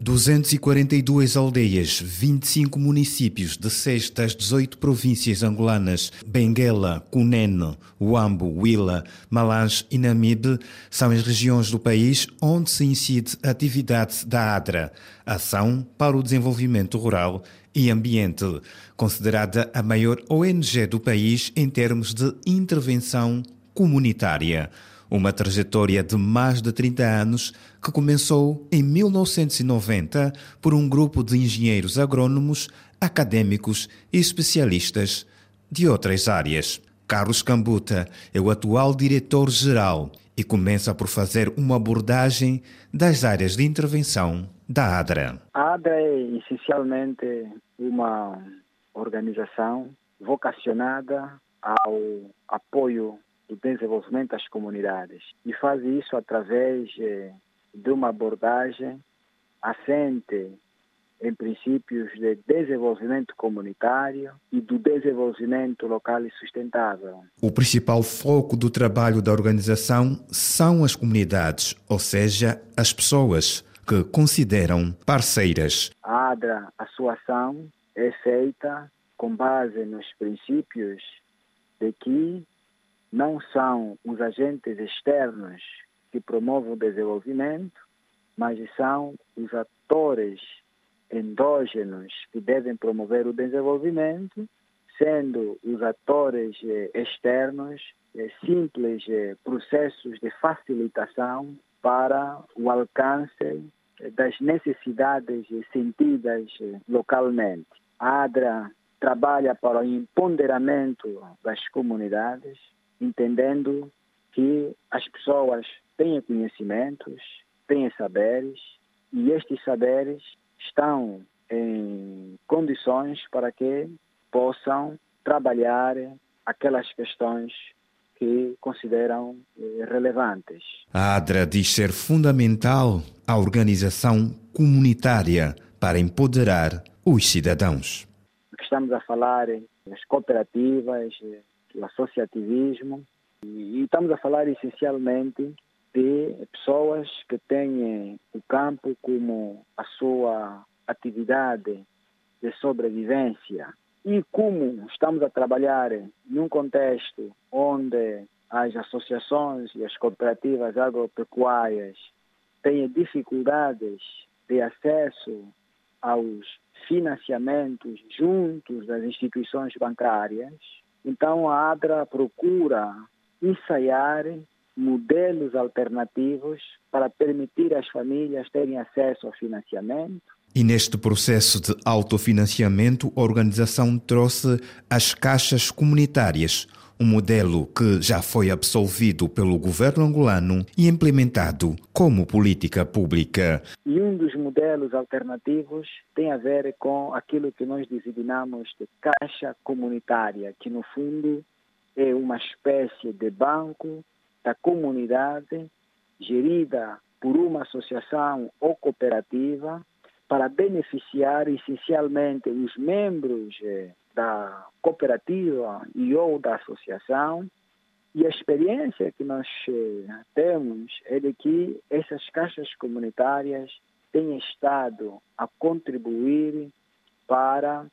242 aldeias, 25 municípios de 6 das 18 províncias angolanas, Benguela, Cunene, Uambo, Huila, Malange e Namibe, são as regiões do país onde se incide a atividade da ADRA, Ação para o Desenvolvimento Rural e Ambiente, considerada a maior ONG do país em termos de intervenção comunitária. Uma trajetória de mais de 30 anos que começou em 1990 por um grupo de engenheiros agrônomos, acadêmicos e especialistas de outras áreas. Carlos Cambuta é o atual diretor-geral e começa por fazer uma abordagem das áreas de intervenção da ADRA. A ADRA é essencialmente uma organização vocacionada ao apoio do desenvolvimento das comunidades e faz isso através eh, de uma abordagem assente em princípios de desenvolvimento comunitário e do desenvolvimento local e sustentável. O principal foco do trabalho da organização são as comunidades, ou seja, as pessoas que consideram parceiras. A ADRA, a sua ação é feita com base nos princípios de que não são os agentes externos que promovem o desenvolvimento, mas são os atores endógenos que devem promover o desenvolvimento, sendo os atores eh, externos eh, simples eh, processos de facilitação para o alcance das necessidades sentidas localmente. A ADRA trabalha para o empoderamento das comunidades, entendendo que as pessoas têm conhecimentos, têm saberes e estes saberes estão em condições para que possam trabalhar aquelas questões que consideram eh, relevantes. A ADRA diz ser fundamental a organização comunitária para empoderar os cidadãos. Estamos a falar das cooperativas, do associativismo, e estamos a falar essencialmente de pessoas que têm o campo como a sua atividade de sobrevivência. E como estamos a trabalhar num contexto onde as associações e as cooperativas agropecuárias têm dificuldades de acesso aos financiamentos juntos das instituições bancárias, então a ADRA procura ensaiar modelos alternativos para permitir às famílias terem acesso ao financiamento. E neste processo de autofinanciamento, a organização trouxe as caixas comunitárias, um modelo que já foi absolvido pelo governo angolano e implementado como política pública. E um dos modelos alternativos tem a ver com aquilo que nós designamos de caixa comunitária, que no fundo é uma espécie de banco da comunidade gerida por uma associação ou cooperativa para beneficiar essencialmente os membros eh, da cooperativa e ou da associação. E a experiência que nós eh, temos é de que essas caixas comunitárias têm estado a contribuir para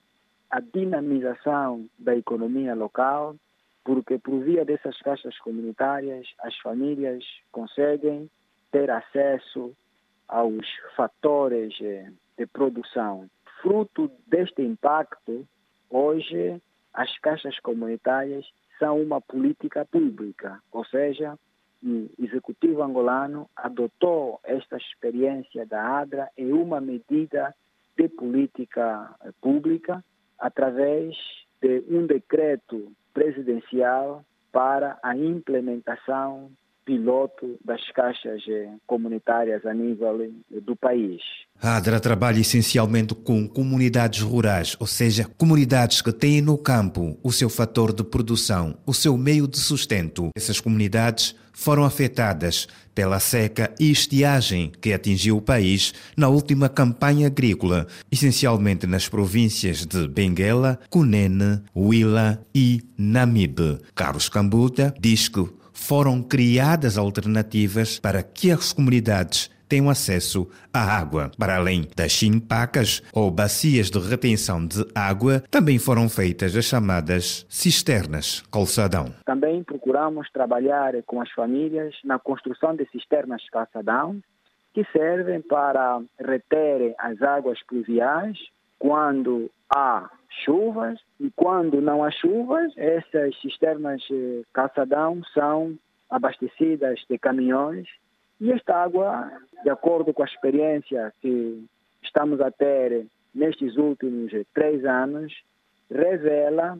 a dinamização da economia local, porque por via dessas caixas comunitárias as famílias conseguem ter acesso aos fatores eh, de produção. Fruto deste impacto, hoje as caixas comunitárias são uma política pública, ou seja, o executivo angolano adotou esta experiência da ADRA em uma medida de política pública através de um decreto presidencial para a implementação piloto das caixas eh, comunitárias a nível eh, do país. A ADRA trabalha essencialmente com comunidades rurais, ou seja, comunidades que têm no campo o seu fator de produção, o seu meio de sustento. Essas comunidades foram afetadas pela seca e estiagem que atingiu o país na última campanha agrícola, essencialmente nas províncias de Benguela, Cunene, Huila e Namibe. Carlos Cambuta diz que foram criadas alternativas para que as comunidades tenham acesso à água. Para além das chimpacas ou bacias de retenção de água, também foram feitas as chamadas cisternas calçadão. Também procuramos trabalhar com as famílias na construção de cisternas calçadão que servem para reter as águas pluviais quando há chuvas e quando não há chuvas, essas cisternas eh, calçadão são abastecidas de caminhões e esta água, de acordo com a experiência que estamos a ter nestes últimos três anos, revela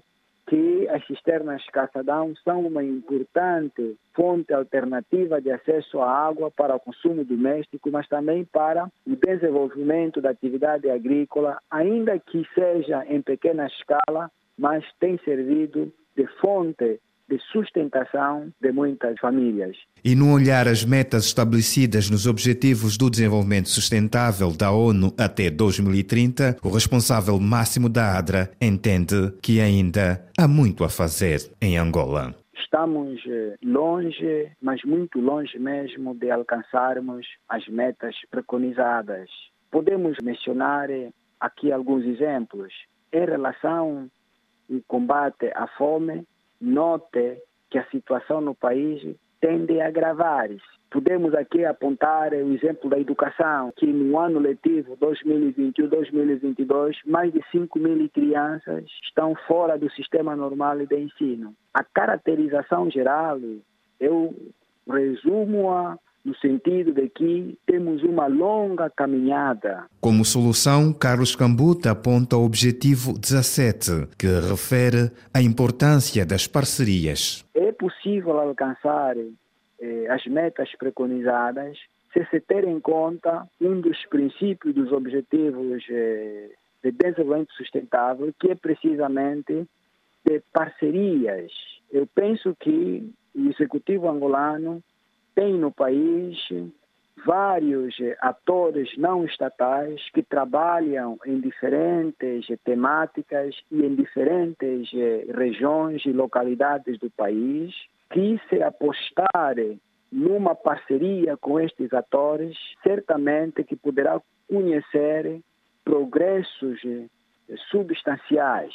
que as cisternas caçadão são uma importante fonte alternativa de acesso à água para o consumo doméstico, mas também para o desenvolvimento da atividade agrícola, ainda que seja em pequena escala, mas tem servido de fonte de sustentação de muitas famílias. E no olhar as metas estabelecidas nos Objetivos do Desenvolvimento Sustentável da ONU até 2030, o responsável máximo da ADRA entende que ainda há muito a fazer em Angola. Estamos eh, longe, mas muito longe mesmo, de alcançarmos as metas preconizadas. Podemos mencionar eh, aqui alguns exemplos. Em relação ao combate à fome, note que a situação no país tende a agravar-se. Podemos aqui apontar o exemplo da educação, que no ano letivo 2021-2022, mais de 5 mil crianças estão fora do sistema normal de ensino. A caracterização geral, eu resumo-a no sentido de que temos uma longa caminhada. Como solução, Carlos Cambuta aponta o objetivo 17, que refere à importância das parcerias. É possível alcançar eh, as metas preconizadas se se ter em conta um dos princípios dos objetivos eh, de desenvolvimento sustentável, que é precisamente de parcerias. Eu penso que o executivo angolano tem no país vários atores não estatais que trabalham em diferentes temáticas e em diferentes regiões e localidades do país, que se apostar numa parceria com estes atores, certamente que poderá conhecer progressos substanciais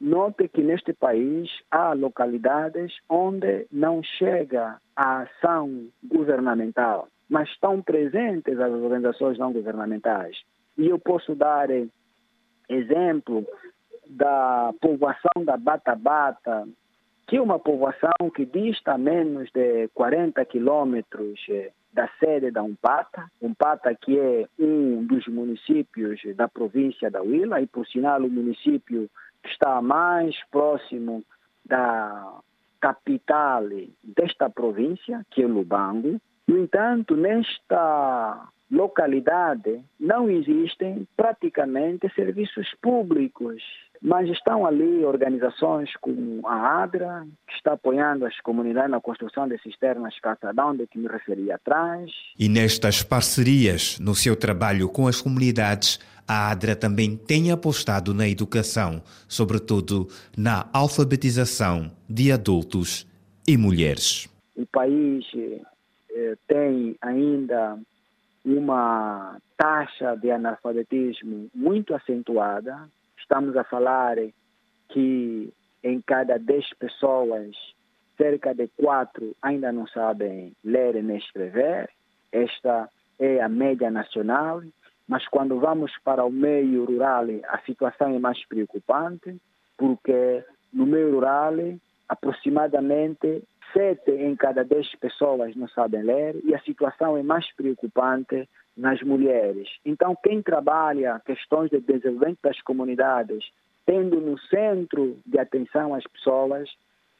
Note que neste país há localidades onde não chega a ação governamental, mas estão presentes as organizações não governamentais. E eu posso dar exemplo da povoação da Bata Bata, que é uma povoação que dista menos de 40 quilômetros eh, da sede da Umpata. Umpata que é um dos municípios da província da Huila e, por sinal, o município está mais próximo da capital desta província, que é Lubango. No entanto, nesta localidade não existem praticamente serviços públicos, mas estão ali organizações como a ADRA, que está apoiando as comunidades na construção de cisternas Catadão, de que me referi atrás. E nestas parcerias, no seu trabalho com as comunidades, a ADRA também tem apostado na educação, sobretudo na alfabetização de adultos e mulheres. O país eh, tem ainda uma taxa de analfabetismo muito acentuada. Estamos a falar que em cada 10 pessoas, cerca de 4 ainda não sabem ler nem escrever. Esta é a média nacional mas quando vamos para o meio rural, a situação é mais preocupante, porque no meio rural, aproximadamente sete em cada dez pessoas não sabem ler e a situação é mais preocupante nas mulheres. Então, quem trabalha questões de desenvolvimento das comunidades, tendo no centro de atenção as pessoas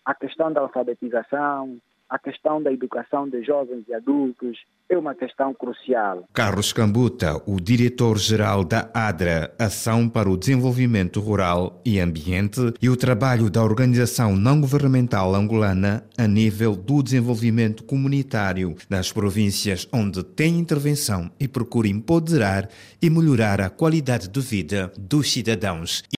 a questão da alfabetização, a questão da educação de jovens e adultos é uma questão crucial. Carlos Cambuta, o diretor-geral da ADRA, Ação para o Desenvolvimento Rural e Ambiente, e o trabalho da organização não-governamental angolana a nível do desenvolvimento comunitário nas províncias onde tem intervenção e procura empoderar e melhorar a qualidade de vida dos cidadãos